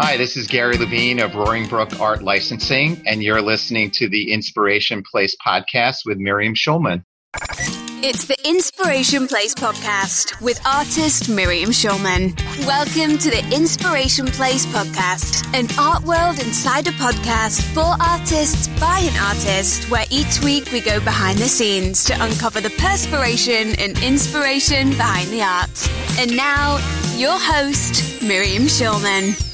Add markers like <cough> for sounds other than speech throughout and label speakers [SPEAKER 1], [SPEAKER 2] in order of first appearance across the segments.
[SPEAKER 1] Hi, this is Gary Levine of Roaring Brook Art Licensing, and you're listening to the Inspiration Place podcast with Miriam Schulman.
[SPEAKER 2] It's the Inspiration Place podcast with artist Miriam Schulman. Welcome to the Inspiration Place podcast, an art world insider podcast for artists by an artist, where each week we go behind the scenes to uncover the perspiration and inspiration behind the art. And now, your host, Miriam Schulman.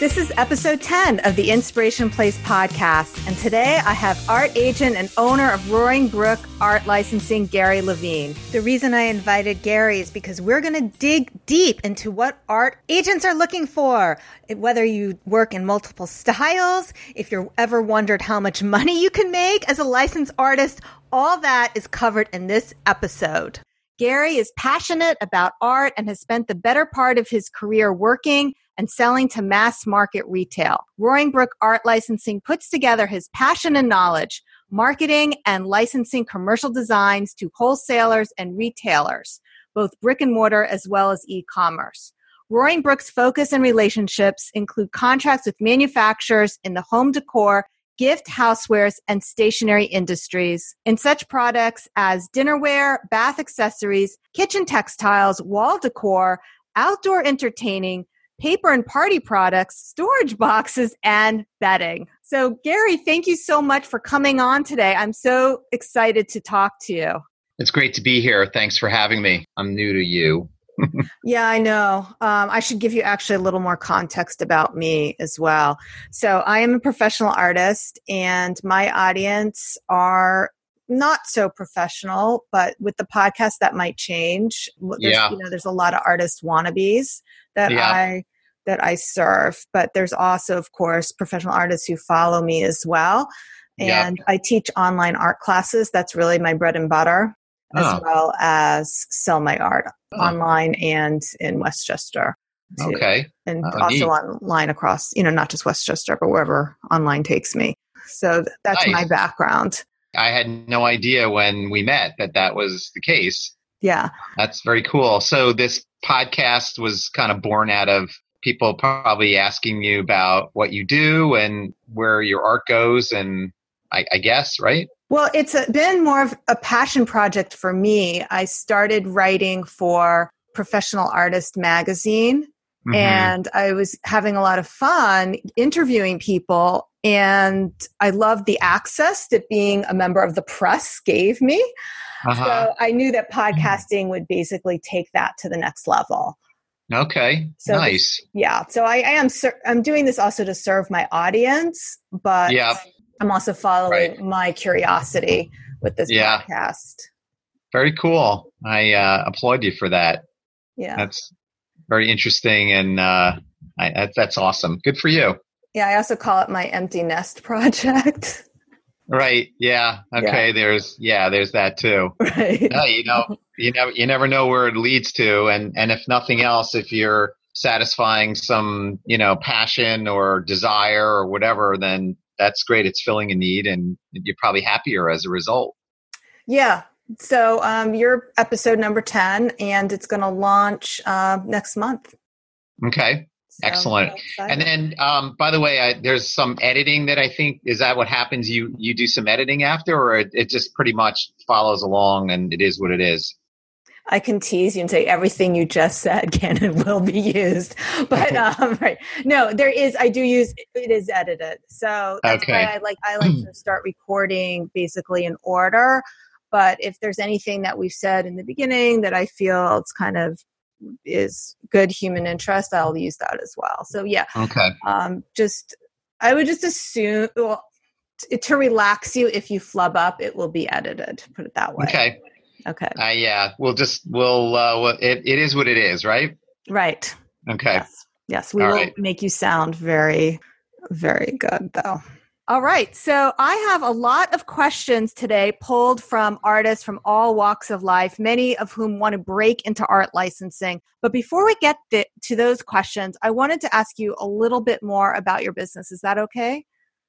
[SPEAKER 3] This is episode 10 of the Inspiration Place podcast. And today I have art agent and owner of Roaring Brook Art Licensing, Gary Levine. The reason I invited Gary is because we're going to dig deep into what art agents are looking for. Whether you work in multiple styles, if you've ever wondered how much money you can make as a licensed artist, all that is covered in this episode. Gary is passionate about art and has spent the better part of his career working and selling to mass market retail. Roaring Brook Art Licensing puts together his passion and knowledge, marketing and licensing commercial designs to wholesalers and retailers, both brick and mortar as well as e commerce. Roaring Brook's focus and relationships include contracts with manufacturers in the home decor, gift, housewares, and stationery industries in such products as dinnerware, bath accessories, kitchen textiles, wall decor, outdoor entertaining, paper and party products, storage <laughs> boxes, and bedding. So, Gary, thank you so much for coming on today. I'm so excited to talk to you.
[SPEAKER 1] It's great to be here. Thanks for having me. I'm new to you. <laughs>
[SPEAKER 3] yeah, I know. Um, I should give you actually a little more context about me as well. So, I am a professional artist, and my audience are not so professional, but with the podcast, that might change. There's, yeah. you know, there's a lot of artist wannabes that yeah. I that I serve, but there's also, of course, professional artists who follow me as well. And yeah. I teach online art classes. That's really my bread and butter, oh. as well as sell my art oh. online and in Westchester.
[SPEAKER 1] Too. Okay.
[SPEAKER 3] And oh, also neat. online across, you know, not just Westchester, but wherever online takes me. So that's nice. my background.
[SPEAKER 1] I had no idea when we met that that was the case.
[SPEAKER 3] Yeah.
[SPEAKER 1] That's very cool. So this podcast was kind of born out of people probably asking you about what you do and where your art goes and I, I guess, right?
[SPEAKER 3] Well, it's a, been more of a passion project for me. I started writing for Professional Artist magazine mm-hmm. and I was having a lot of fun interviewing people and I loved the access that being a member of the press gave me. Uh-huh. So I knew that podcasting would basically take that to the next level.
[SPEAKER 1] Okay, so nice.
[SPEAKER 3] This, yeah, so I, I, am I'm doing this also to serve my audience, but yeah. I'm also following right. my curiosity with this yeah. podcast.
[SPEAKER 1] Very cool. I uh, applaud you for that.
[SPEAKER 3] Yeah,
[SPEAKER 1] that's very interesting, and uh, I, that's, that's awesome. Good for you.
[SPEAKER 3] Yeah, I also call it my empty nest <laughs> project.
[SPEAKER 1] Right. Yeah. Okay. Yeah. There's yeah. There's that too. <laughs>
[SPEAKER 3] Right.
[SPEAKER 1] Yeah, you know, you never you never know where it leads to, and and if nothing else, if you're satisfying some you know passion or desire or whatever, then that's great. It's filling a need, and you're probably happier as a result.
[SPEAKER 3] Yeah. So um, you're episode number ten, and it's going to launch uh, next month.
[SPEAKER 1] Okay. So Excellent. And then, um, by the way, I, there's some editing that I think is that what happens. You you do some editing after, or it, it, just pretty much follows along, and it is what it is.
[SPEAKER 3] I can tease you and say everything you just said <laughs> can and will be used, <laughs> but um, right? No, there is. I do use it is edited, so that's okay. why I like I like to <clears throat> start recording basically in order. But if there's anything that we've said in the beginning that I feel it's kind of is good human interest, I'll use that as well. So yeah.
[SPEAKER 1] Okay.
[SPEAKER 3] Um, just I would just assume well to, to relax you if you flub up, it will be edited. Put it that way.
[SPEAKER 1] Okay.
[SPEAKER 3] Okay.
[SPEAKER 1] Uh, yeah, we'll just we'll uh, it it is what it is, right?
[SPEAKER 3] Right.
[SPEAKER 1] Okay.
[SPEAKER 3] Yes, yes. we All will right. make you sound very, very good, though. All right. So I have a lot of questions today pulled from artists from all walks of life, many of whom want to break into art licensing. But before we get th- to those questions, I wanted to ask you a little bit more about your business. Is that okay?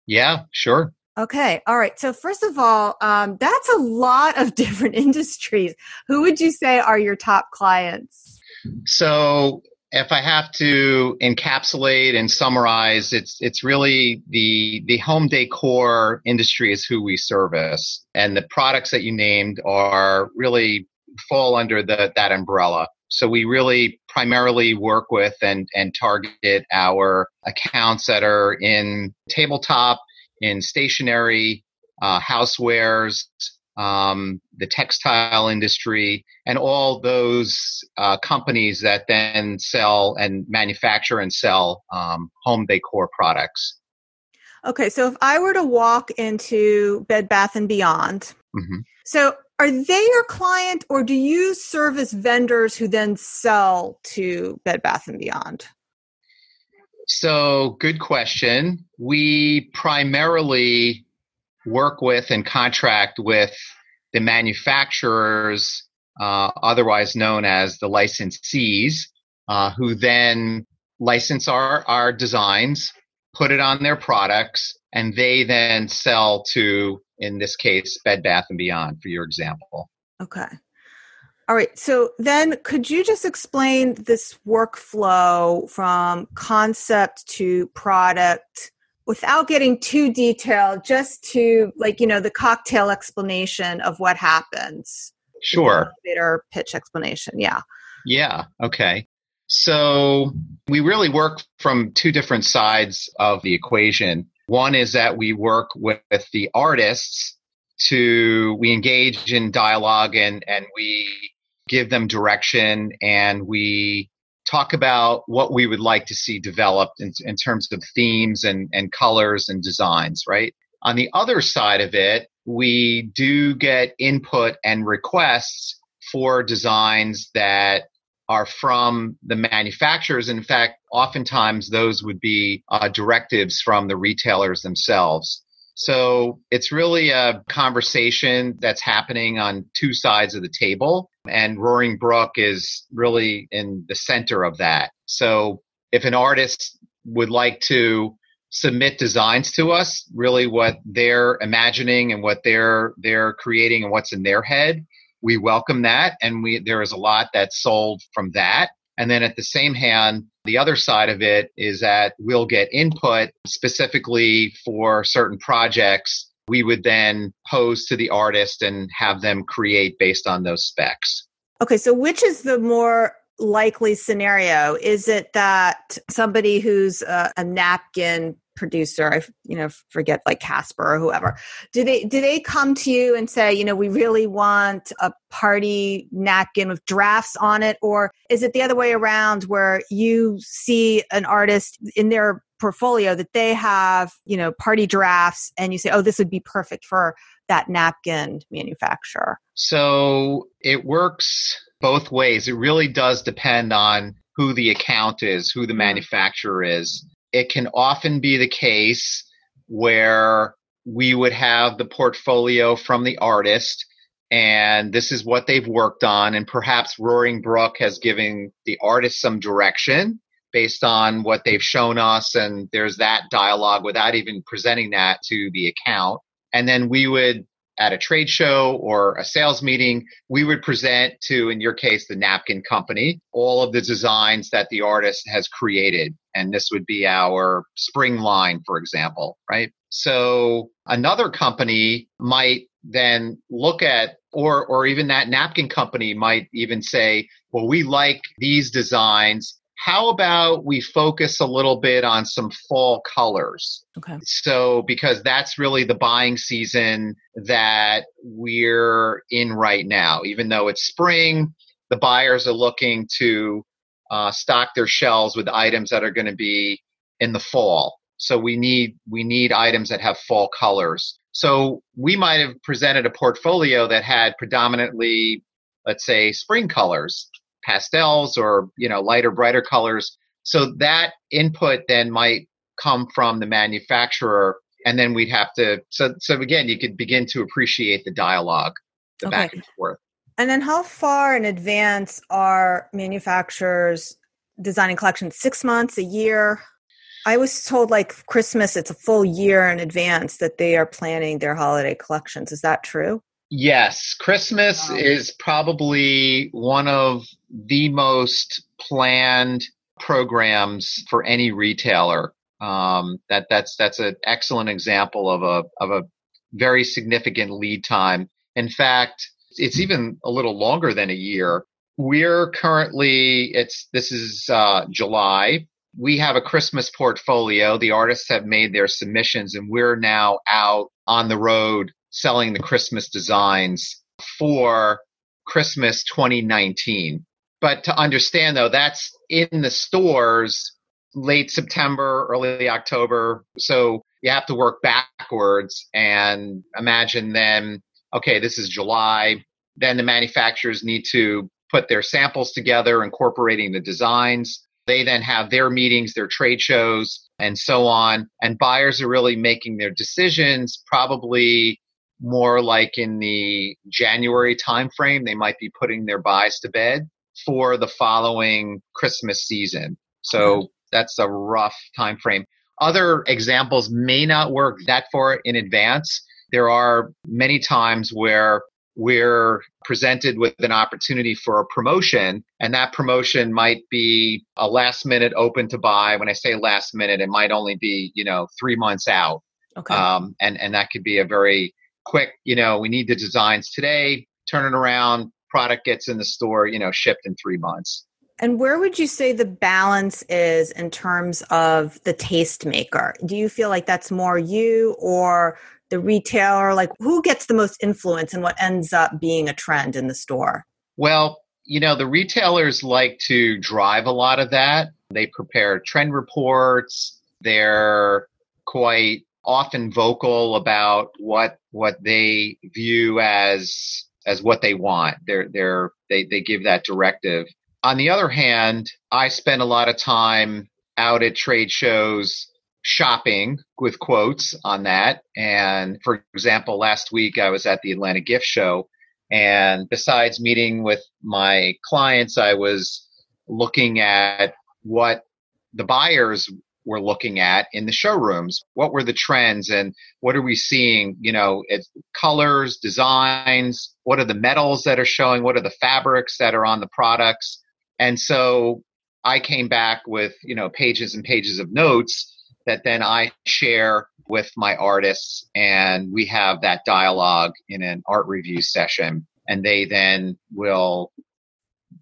[SPEAKER 1] Yeah, sure.
[SPEAKER 3] Okay. All right. So, first of all, um, that's a lot of <laughs> different industries. Who would you say are your top clients?
[SPEAKER 1] So, if I have to encapsulate and summarize, it's it's really the the home decor industry is who we service, and the products that you named are really fall under the that umbrella. So we really primarily work with and and target our accounts that are in tabletop, in stationery, uh, housewares, um, the textile industry, and all those uh, companies that then sell and manufacture and sell um, home decor products.
[SPEAKER 3] Okay, so if I were to walk into Bed Bath and Beyond, mm-hmm. so are they your client, or do you service vendors who then sell to Bed Bath and Beyond?
[SPEAKER 1] So, good question. We primarily work with and contract with the manufacturers, uh, otherwise known as the licensees, uh, who then license our, our designs, put it on their products, and they then sell to, in this case, Bed Bath and Beyond, for your example.
[SPEAKER 3] Okay. All right. So then could you just explain this workflow from concept to product without getting too detailed, just to like, you know, the cocktail explanation of what happens.
[SPEAKER 1] Sure.
[SPEAKER 3] Elevator pitch explanation. Yeah.
[SPEAKER 1] Yeah. Okay. So we really work from two different sides of the equation. One is that we work with the artists to, we engage in dialogue and, and we give them direction and we talk about what we would like to see developed in, in terms of themes and, and colors and designs, right? On the other side of it, we do get input and requests for designs that are from the manufacturers. In fact, oftentimes those would be uh, directives from the retailers themselves. So it's really a conversation that's happening on two sides of the table. And Roaring Brook is really in the center of that. So if an artist would like to submit designs to us, really what they're imagining and what they're they're creating and what's in their head, we welcome that and we there is a lot that's sold from that. And then at the same hand, the other side of it is that we'll get input specifically for certain projects. We would then pose to the artist and have them create based on those specs.
[SPEAKER 3] Okay, so which is the more likely scenario? Is it that somebody who's a, a napkin producer i you know forget like Caspari or whoever do they do they come to you and say you know we really want a party napkin with drafts on it or is it the other way around where you see an artist in their portfolio that they have you know party drafts and you say oh this would be perfect for that napkin manufacturer
[SPEAKER 1] so it works both ways. It really does depend on who the account is who the mm-hmm. manufacturer is it can often be the case where we would have the portfolio from the artist and this is what they've worked on and perhaps roaring brook has given the artist some direction based on what they've shown us and there's that dialogue without even presenting that to the account. And then we would at a trade show or a sales meeting, we would present to, in your case, the napkin company, all of the designs that the artist has created. And this would be our spring line, for example, right? So another company might then look at or or even that napkin company might even say well we like these designs how about we focus a little bit on some fall colors?
[SPEAKER 3] Okay.
[SPEAKER 1] So, because that's really the buying season that we're in right now. Even though it's spring, the buyers are looking to uh, stock their shelves with items that are going to be in the fall. So we need we need items that have fall colors. So we might have presented a portfolio that had predominantly, let's say, spring colors pastels or you know lighter brighter colors. So that input then might come from the manufacturer and then we'd have to so so again you could begin to appreciate the dialogue the okay. back and forth.
[SPEAKER 3] And then how far in advance are manufacturers designing collections? Six months a year? I was told like christmas it's a full year in advance that they are planning their holiday collections. Is that true
[SPEAKER 1] Yes, Christmas wow. is probably one of the most planned programs for any retailer. Um, that that's that's an excellent example of a of a very significant lead time. In fact, it's even a little longer than a year. We're currently it's this is uh, July. We have a Christmas portfolio. The artists have made their submissions, and we're now out on the road selling the Christmas designs for Christmas 2019. But to understand though, that's in the stores late September, early October. So you have to work backwards and imagine then, okay, this is July. Then the manufacturers need to put their samples together, incorporating the designs. They then have their meetings, their trade shows, and so on. And buyers are really making their decisions probably more like in the January timeframe. They might be putting their buys to bed for the following Christmas season. So that's a rough time frame. Other examples may not work that far in advance. There are many times where we're presented with an opportunity for a promotion and that promotion might be a last minute open to buy when i say last minute it might only be you know three months out
[SPEAKER 3] Okay.
[SPEAKER 1] um, and and that could be a very quick you know we need the designs today turn it around product gets in the store you know shipped in three months
[SPEAKER 3] And where would you say the balance is in terms of the tastemaker? Do you feel like that's more you or the retailer? Like, who gets the most influence and what ends up being a trend in the store?
[SPEAKER 1] Well, you know, the retailers like to drive a lot of that. They prepare trend reports. They're quite often vocal about what what they view as as what they want. They're they're they, they give that directive. On the other hand, I spend a lot of time out at trade shows shopping with quotes on that. And for example, last week I was at the Atlanta Gift Show and besides meeting with my clients, I was looking at what the buyers were looking at in the showrooms. What were the trends and what are we seeing? You know, it's colors, designs, what are the metals that are showing? What are the fabrics that are on the products? And so I came back with, you know, pages and pages of notes that then I share with my artists and we have that dialogue in an art review session and they then will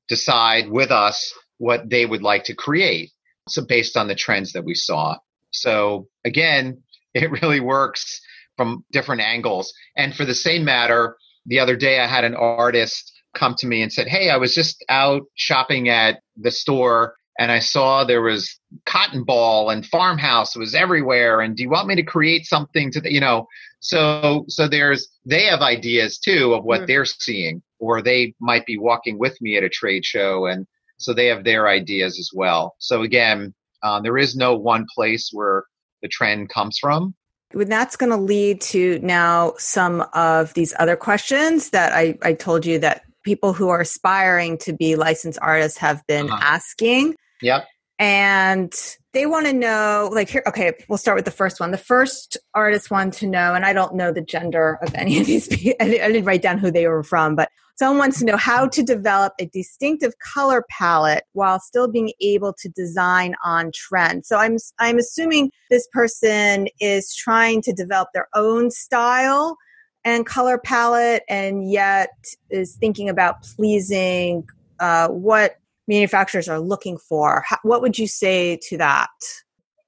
[SPEAKER 1] decide with us what they would like to create so based on the trends that we saw so again <laughs> it really works from different angles and for the same matter the other day i had an artist come to me and said hey i was just out shopping at the store and I saw there was cotton ball and farmhouse was everywhere. And do you want me to create something to the, you know, so, so there's, they have ideas too of what
[SPEAKER 3] Mm.
[SPEAKER 1] they're seeing, or they might be walking with me at a trade show. And so they have their ideas as well. So again, um, there is no one place where the trend comes from.
[SPEAKER 3] Well, that's going to lead to now some of these other questions that I, I told you that people who are aspiring to be licensed artists have been
[SPEAKER 1] Uh-huh.
[SPEAKER 3] asking.
[SPEAKER 1] Yep.
[SPEAKER 3] And they want to know, like, here, okay, we'll start with the first one. The first artist wanted to know, and I don't know the gender of <laughs> any of these people, I didn't write down who they were from, but someone wants to know how to develop a distinctive color palette while still being able to design on trend. So I'm, I'm assuming this person is trying to develop their own style and color palette and yet is thinking about pleasing uh, what manufacturers are looking for. How, what would you say to that?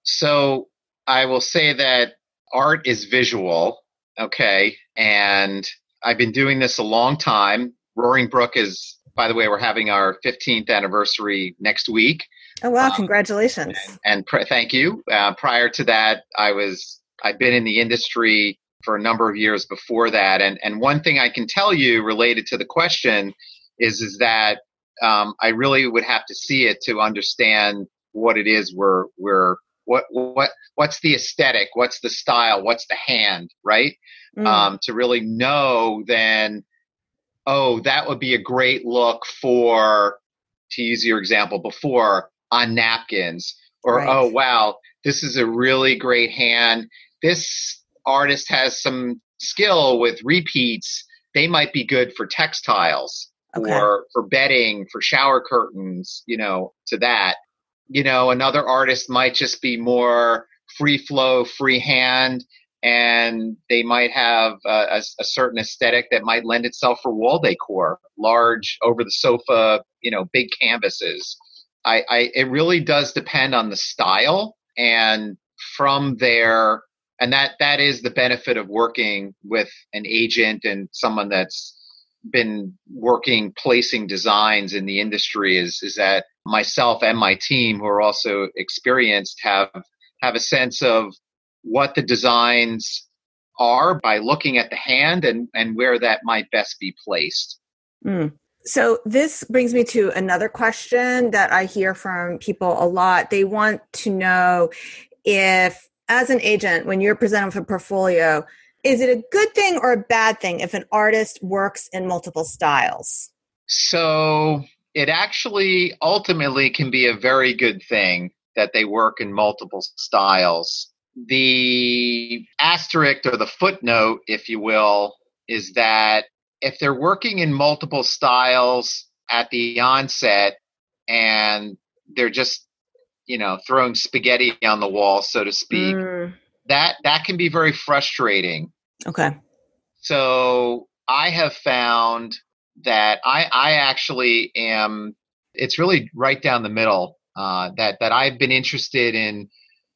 [SPEAKER 1] So I will say that art is visual, okay, and I've been doing this a long time. Roaring Brook is, by the way, we're having our 15th anniversary next week,
[SPEAKER 3] Oh wow!
[SPEAKER 1] Um,
[SPEAKER 3] congratulations.
[SPEAKER 1] and pr- thank you. Uh, prior to that, I was I've been in the industry for a number of years before that, and and one thing I can tell you related to the question is is that um, I really would have to see it to understand what it is we're we're what what what's the aesthetic, what's the style, what's the hand, right?
[SPEAKER 3] Mm.
[SPEAKER 1] um, to really know then, oh, that would be a great look for, to use your example before, on napkins. Or,
[SPEAKER 3] Right.
[SPEAKER 1] oh, wow, this is a really great hand. This artist has some skill with repeats. They might be good for textiles
[SPEAKER 3] Okay.
[SPEAKER 1] or for bedding, for shower curtains, you know, to that. you know, another artist might just be more free flow, free hand, and they might have a, a, a, certain aesthetic that might lend itself for wall decor, large over the sofa, you know, big canvases. I, I it really does depend on the style, and from there, and that that is the benefit of working with an agent and someone that's been working placing designs in the industry is is that myself and my team who are also experienced have have a sense of what the designs are by looking at the hand and, and where that might best be placed.
[SPEAKER 3] Mm. So, this brings me to another question that I hear from people a lot. They want to know if, as an agent, when you're presented with a portfolio, is it a good thing or a bad thing if an artist works in multiple styles?
[SPEAKER 1] So, it actually ultimately can be a very good thing that they work in multiple styles. The asterisk or the footnote, if you will, is that if they're working in multiple styles at the onset and they're just, you know, throwing spaghetti on the wall, so to speak, mm. that that can be very frustrating.
[SPEAKER 3] Okay.
[SPEAKER 1] So I have found that I I actually am it's really right down the middle uh, that that I've been interested in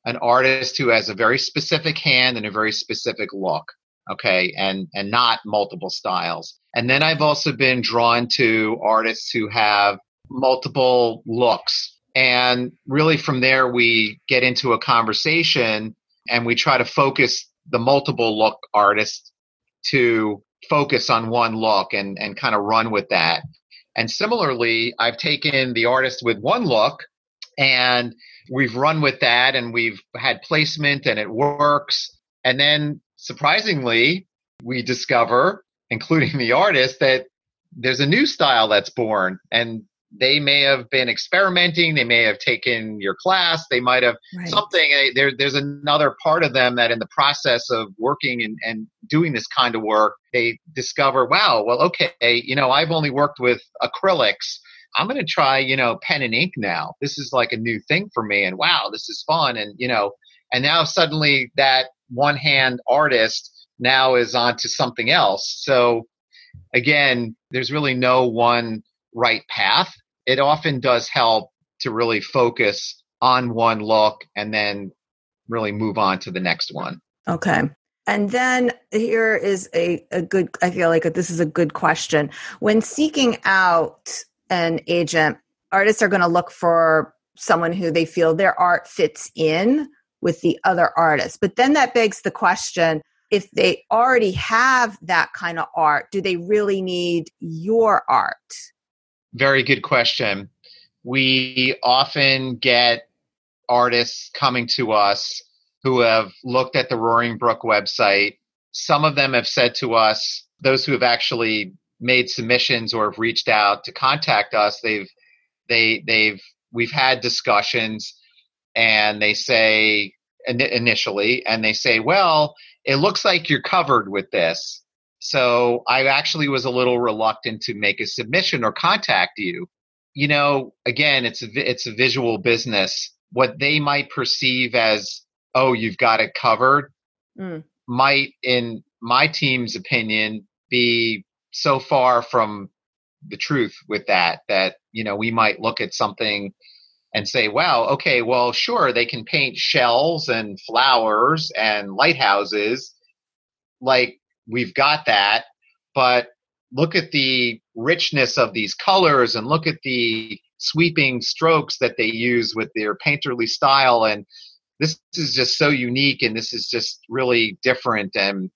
[SPEAKER 1] an artist who has a very specific hand and a very specific look okay and and not multiple styles and then i've also been drawn to artists who have multiple looks and really from there we get into a conversation and we try to focus the multiple look artist to focus on one look and and kind of run with that and similarly i've taken the artist with one look and we've run with that and we've had placement and it works. And then surprisingly, we discover, including the artist, that there's a new style that's born and they may have been experimenting they may have taken your class they might have right. something eh, there, there's another part of them that in the process of working and, and doing this kind of work they discover wow well okay you know i've only worked with acrylics I'm going to try, you know, pen and ink now. This is like a new thing for me. And wow, this is fun. And, you know, and now suddenly that one hand artist now is onto something else. So again, there's really no one right path. It often does help to really focus on one look and then really move on to the next one.
[SPEAKER 3] Okay. And then here is a, a good, I feel like this is a good question. When seeking out an agent, artists are going to look for someone who they feel their art fits in with the other artists. But then that begs the question if they already have that kind of art, do they really need your art?
[SPEAKER 1] Very good question. We often get artists coming to us who have looked at the Roaring Brook website. Some of them have said to us, those who have actually made submissions or have reached out to contact us, they've they they've we've had discussions and they say initially and they say, "Well, it looks like you're covered with this." So I actually was a little reluctant to make a submission or contact you. You know, again, it's a it's a visual business. What they might perceive as, "Oh, you've got it covered," mm. might, in my team's opinion, be so far from the truth with that that you know we might look at something and say wow okay well sure they can paint shells and flowers and lighthouses like we've got that but look at the richness of these colors and look at the sweeping strokes that they use with their painterly style and this is just so unique and this is just really different and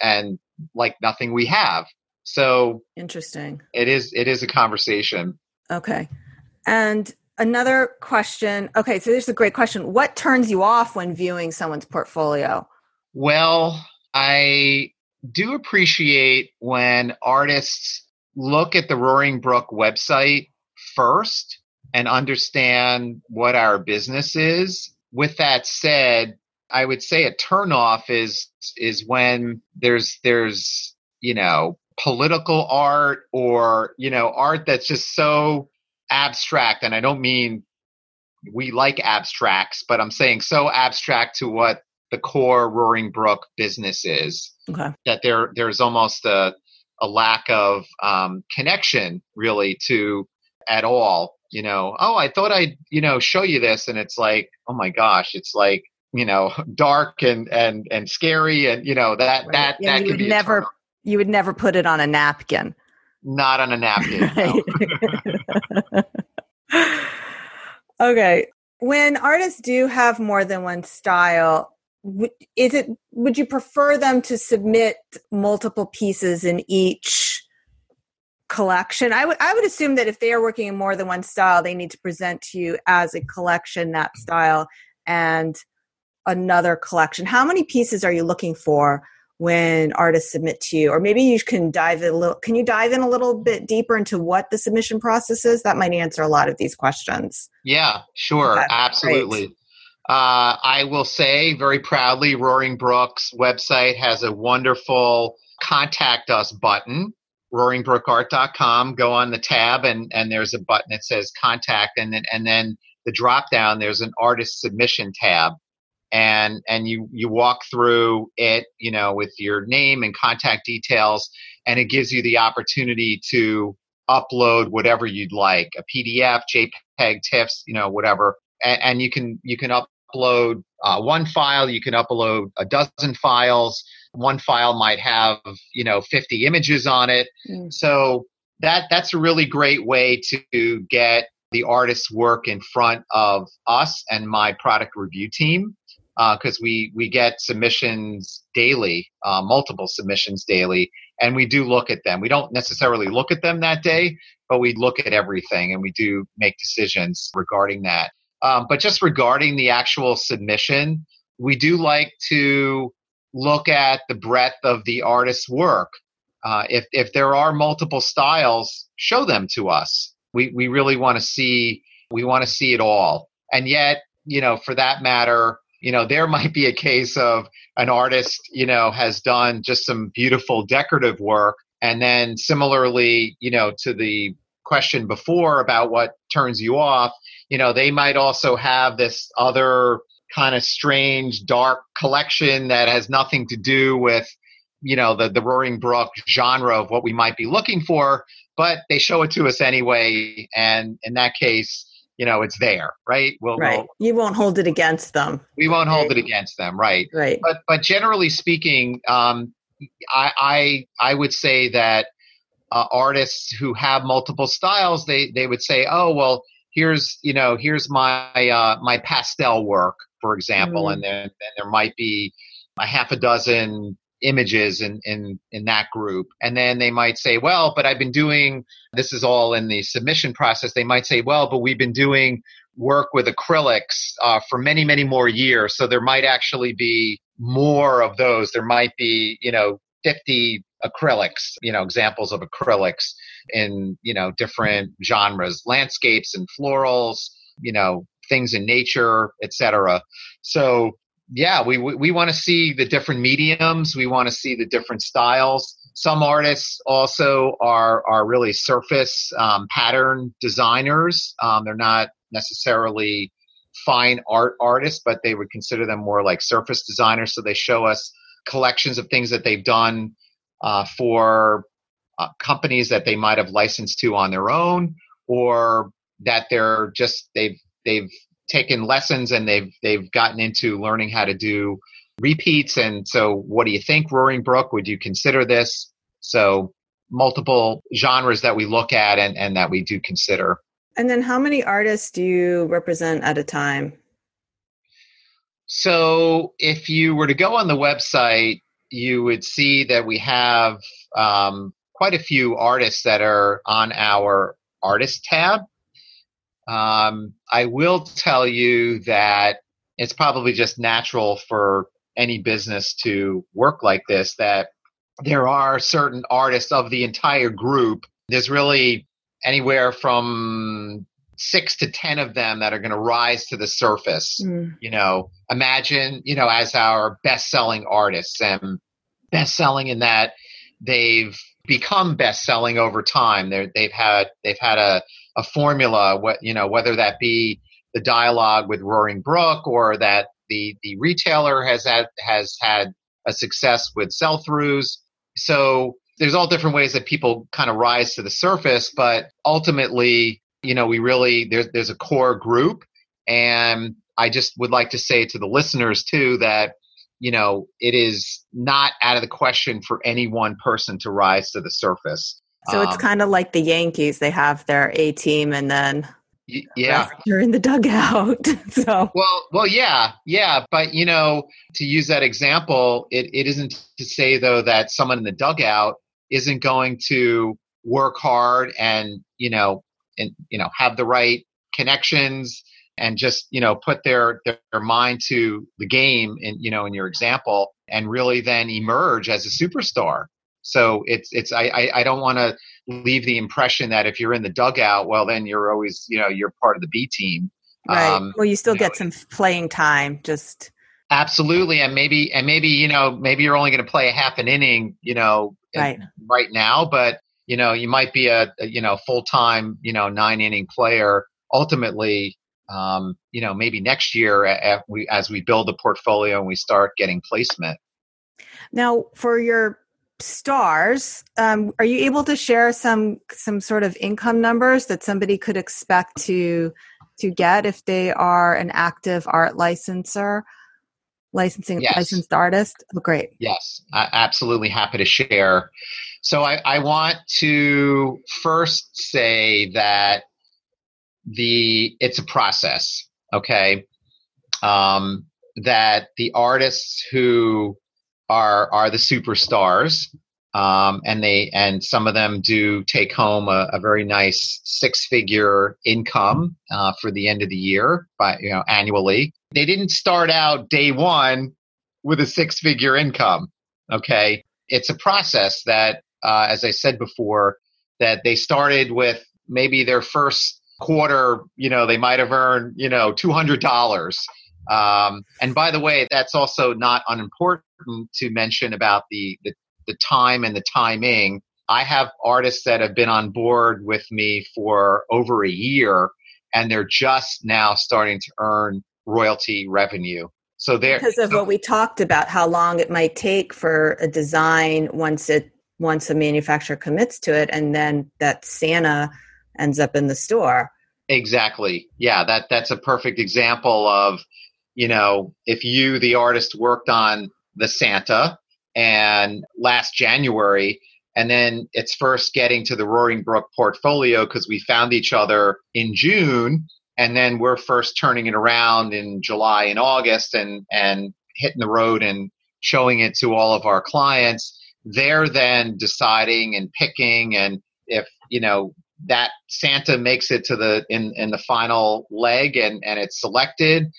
[SPEAKER 1] and like nothing we have so
[SPEAKER 3] interesting.
[SPEAKER 1] It is it is a conversation.
[SPEAKER 3] Okay. And another question. Okay, so this is a great question. What turns you off when viewing someone's portfolio?
[SPEAKER 1] Well, I do appreciate when artists look at the Roaring Brook website first and understand what our business is. With that said, I would say a turnoff is is when there's there's you know political art or you know art that's just so abstract and i don't mean we like abstracts, but I'm saying so abstract to what the core Roaring Brook business is
[SPEAKER 3] Okay.
[SPEAKER 1] that there there's almost a a lack of um, connection really to at all. You know, oh, I thought I'd you know show you this, and it's like, oh my gosh, it's like you know <laughs> dark and and and scary, and you know that
[SPEAKER 3] Right.
[SPEAKER 1] that
[SPEAKER 3] Yeah,
[SPEAKER 1] that
[SPEAKER 3] you
[SPEAKER 1] could
[SPEAKER 3] would
[SPEAKER 1] be
[SPEAKER 3] never-
[SPEAKER 1] turn-off.
[SPEAKER 3] You would never put it on a napkin.
[SPEAKER 1] not on a napkin. <laughs> no. <laughs>
[SPEAKER 3] Okay. When artists do have more than one style, is it would you prefer them to submit multiple pieces in each collection? I would I would assume that if they are working in more than one style, they need to present to you as a collection that style and another collection. How many pieces are you looking for when artists submit to you? Or maybe you can dive in a little can you dive in a little bit deeper into what the submission process is? That might answer a lot of these questions.
[SPEAKER 1] Yeah, sure, absolutely. Uh, I will say very proudly, Roaring Brook's website has a wonderful contact us button. RoaringBrookArt.com. Go on the tab, and and there's a button that says contact, and then and then the drop down there's an artist submission tab, and and you you walk through it, you know, with your name and contact details, and it gives you the opportunity to upload whatever you'd like, a PDF, JPEG, TIFFs, you know, whatever, and, you can you can upload uh, one file, you can upload a dozen files. One file might have you know 50 images on it,
[SPEAKER 3] Mm.
[SPEAKER 1] so that that's a really great way to get the artist's work in front of us and my product review team because we we get submissions daily, uh, multiple submissions daily, and we do look at them. We don't necessarily look at them that day, but we look at everything and we do make decisions regarding that. Um, but just regarding the actual submission, we do like to look at the breadth of the artist's work. Uh, if if there are multiple styles, show them to us. We we really want to see we want to see it all. And yet, you know, for that matter, you know, there <laughs> might be a case of an artist, you know, has done just some beautiful decorative work, and then similarly, you know, to the question before about what turns you off, you know, they might also have this other kind of strange, dark collection that has nothing to do with, you know, the, the Roaring Brook genre of what we might be looking for, but they show it to us anyway. And in that case, you know, it's there, right? We'll,
[SPEAKER 3] Right.
[SPEAKER 1] we'll
[SPEAKER 3] You won't hold it against them.
[SPEAKER 1] we won't hold it against them, right?
[SPEAKER 3] Right.
[SPEAKER 1] But but generally speaking, um, I, I I would say that uh, artists who have multiple styles, they they would say, oh well, here's you know here's my uh, my pastel work, for example,
[SPEAKER 3] Mhm.
[SPEAKER 1] and then then there might be a half a dozen images in, in in that group. And then they might say well but i've been doing this is all in the submission process they might say well but we've been doing work with acrylics uh, for many many more years. So there might actually be more of those. There might be you know 50 acrylics you know examples of acrylics in you know different genres landscapes and florals you know things in nature etc so yeah we we, we want to see the different mediums we want to see the different styles. Some artists also are are really surface um, pattern designers. Um, they're not necessarily fine art artists but they would consider them more like surface designers. So they show us collections of things that they've done uh, for uh, companies that they might have licensed to on their own or that they're just they've they've taken lessons and they've they've gotten into learning how to do repeats. And so what do you think roaring brook? Would you consider this? So multiple genres that we look at and, and that we do consider.
[SPEAKER 3] And then how many artists do you represent at a time?
[SPEAKER 1] So if you were to go on the website, you would see that we have um, quite a few artists that are on our artist tab. Um, I will tell you that it's probably just natural for any business to work like this that there are certain artists of the entire group. There's really anywhere from six to ten of them that are going to rise to the surface
[SPEAKER 3] Mm.
[SPEAKER 1] you know imagine you know as our best selling artists and best selling in that they've become best selling over time They're, they've had they've had a, a formula what you know whether that be the dialogue with Roaring Brook or that the the retailer has had has had a success with sell throughs. So there's all different ways that people kind of rise to the surface, but ultimately, you know, we really there's there's a core group, and I just would like to say to the listeners too that you know it is not out of the question for any one person to rise to the surface.
[SPEAKER 3] So it's um, kind of like the Yankees; they have their A team, and then
[SPEAKER 1] yeah.
[SPEAKER 3] you're in the dugout <laughs> so.
[SPEAKER 1] Well well yeah yeah but you know to use that example it, it isn't to say though that someone in the dugout isn't going to work hard and you know and you know have the right connections and just you know put their their mind to the game in you know in your example and really then emerge as a superstar so it's it's i i, I don't want to leave the impression that if you're in the dugout, well, then you're always, you know, you're part of the B team.
[SPEAKER 3] Right. Um, well, you still you get know, some playing time. Just
[SPEAKER 1] absolutely, and maybe, and maybe, you know, maybe you're only going to play a half an inning, you know,
[SPEAKER 3] right,
[SPEAKER 1] right now, but you know, you might be a, a you know full time, you know, nine inning player. Ultimately, um, you know, maybe next year as we, as we build the portfolio and we start getting placement.
[SPEAKER 3] Now, for your stars um, are you able to share some some sort of income numbers that somebody could expect to to get if they are an active art licensor licensing yes. licensed artist oh, great
[SPEAKER 1] yes I, absolutely happy to share so I, I want to first say that the it's a process okay um, that the artists who are are the superstars, um, and they and some of them do take home a, a very nice six figure income uh, for the end of the year by you know annually. They didn't start out day one with a six figure income. Okay, it's a process that, uh, as I said before, that they started with maybe their first quarter. You know, they might have earned you know two hundred dollars. Um, and by the way, that's also not unimportant to mention about the, the, the time and the timing. I have artists that have been on board with me for over a year, and they're just now starting to earn royalty revenue. So
[SPEAKER 3] there, because of so, what we talked about, how long it might take for a design once it once a manufacturer commits to it, and then that Santa ends up in the store.
[SPEAKER 1] Exactly. Yeah, that that's a perfect example of, you know, if you the artist worked on the Santa and last January. And then it's first getting to the Roaring Brook portfolio because we found each other in June. And then we're first turning it around in July and August and, and hitting the road and showing it to all of our clients. They're then deciding and picking and if, you know, that Santa makes it to the in, in the final leg and, and it's selected,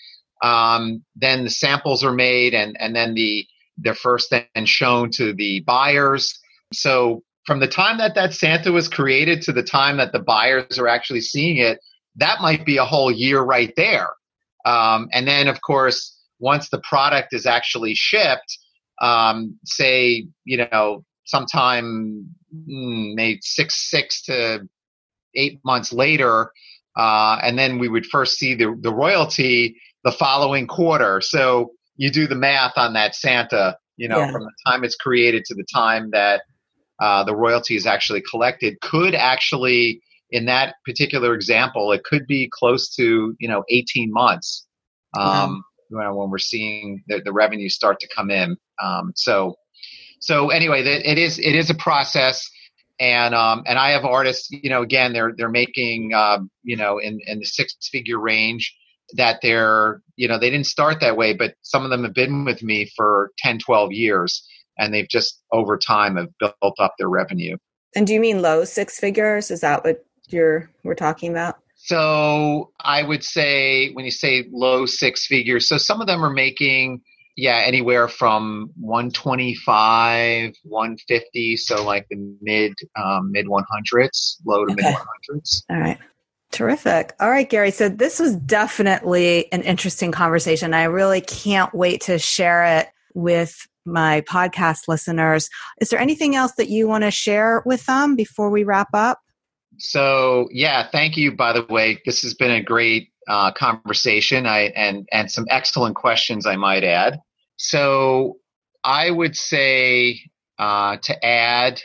[SPEAKER 1] um, then the samples are made and, and then the they're first then shown to the buyers. So from the time that that Santa was created to the time that the buyers are actually seeing it, that might be a whole year right there. Um, and then, of course, once the product is actually shipped, um, say, you know, sometime mm, maybe six, six to eight months later, uh, and then we would first see the, the royalty the following quarter. So you do the math on that Santa, you know, yeah. from the time it's created to the time that uh, the royalty is actually collected, could actually, in that particular example, it could be close to, you know, 18 months um, yeah. when we're seeing the, the revenue start to come in. Um, so, so anyway, it is it is a process and um, and I have artists, you know, again, they're they're making, um, you know, in in the six figure range, that they're you know they didn't start that way but some of them have been with me for 10 12 years and they've just over time have built up their revenue
[SPEAKER 3] and do you mean low six figures is that what you're we're talking about
[SPEAKER 1] so i would say when you say low six figures so some of them are making yeah anywhere from 125 150 so like the mid um, mid 100s low to okay. mid 100s
[SPEAKER 3] all right Terrific. All right, Gary. So this was definitely an interesting conversation. I really can't wait to share it with my podcast listeners. Is there anything else that you want to share with them before we wrap up?
[SPEAKER 1] So, yeah, thank you, by the way. This has been a great uh, conversation. I and and some excellent questions, I might add. So I would say uh, to add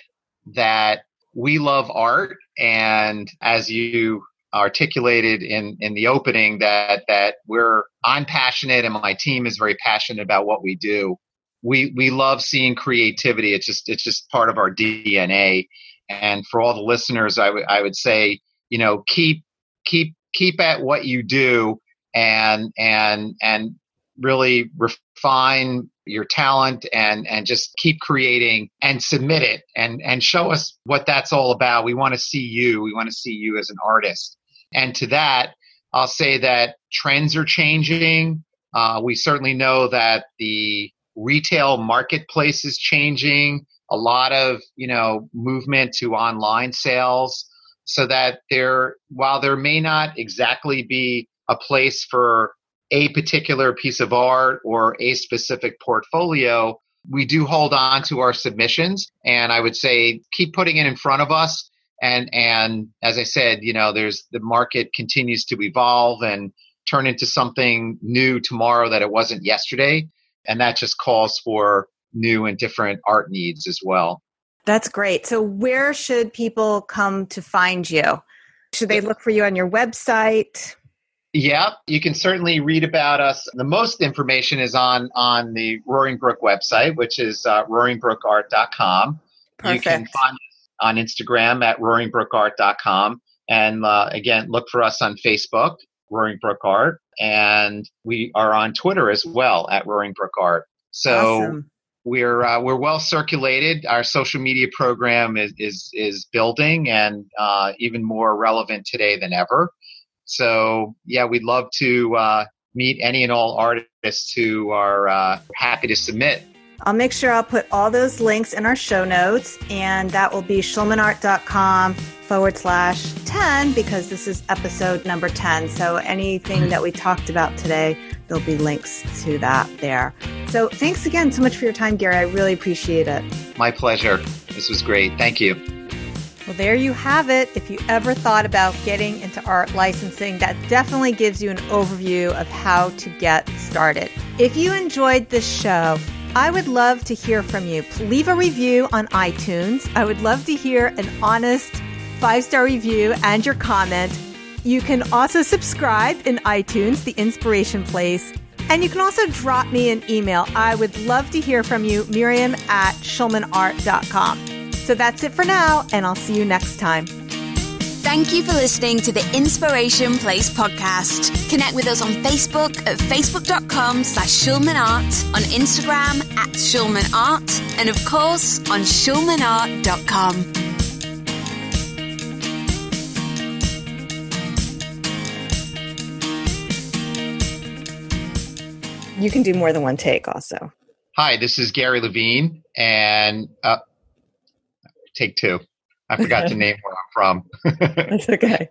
[SPEAKER 1] that we love art, and as you articulated in in the opening, that that we're I'm passionate, and my team is very passionate about what we do. We we love seeing creativity. It's just it's just part of our DNA. And for all the listeners, I would I would say, you know, keep keep keep at what you do and and and really refine your talent and and just keep creating and submit it and and show us what that's all about. We want to see you. We want to see you as an artist. And to that i'll say that trends are changing. Uh, we certainly know that the retail marketplace is changing a lot of you know movement to online sales so that there while there may not exactly be a place for a particular piece of art or a specific portfolio we do hold on to our submissions. And i would say keep putting it in front of us. And and as i said you know there's the market continues to evolve and turn into something new tomorrow that it wasn't yesterday. And that just calls for new and different art needs as well.
[SPEAKER 3] That's great. So, where should people come to find you? Should they look for you on your website?
[SPEAKER 1] Yeah, you can certainly read about us. The most information is on on the Roaring Brook website, which is uh, roaringBrookArt.com.
[SPEAKER 3] Perfect.
[SPEAKER 1] You can find us on Instagram at roaringBrookArt.com. And uh, again, look for us on Facebook, Roaring Brook Art. And we are on Twitter as well at Roaring Brook Art. So
[SPEAKER 3] Awesome.
[SPEAKER 1] We're uh, we're well circulated. Our social media program is is, is building and uh, even more relevant today than ever. So yeah, we'd love to uh, meet any and all artists who are uh, happy to submit.
[SPEAKER 3] I'll make sure I'll put all those links in our show notes, and that will be schulmanart.com forward slash 10 because this is episode number 10. So anything that we talked about today, there'll be links to that there. So thanks again so much for your time, Gary. I really appreciate it.
[SPEAKER 1] My pleasure. This was great. Thank you.
[SPEAKER 3] Well, there you have it. If you ever thought about getting into art licensing, that definitely gives you an overview of how to get started. If you enjoyed this show, I would love to hear from you. Leave a review on iTunes. I would love to hear an honest five star review and your comment. You can also subscribe in iTunes, the Inspiration Place. And you can also drop me an email. I would love to hear from you, Miriam at schulmanart.com. So that's it for now, and I'll see you next time.
[SPEAKER 2] Thank you for listening to the Inspiration Place podcast. Connect with us on Facebook at facebook.com slash schulmanart, on Instagram at schulmanart, and of course on schulmanart.com.
[SPEAKER 3] You can do more than one take also.
[SPEAKER 1] Hi, this is Gary Levine, and uh, take two. I forgot to <laughs> name where I'm from. <laughs>
[SPEAKER 3] That's okay.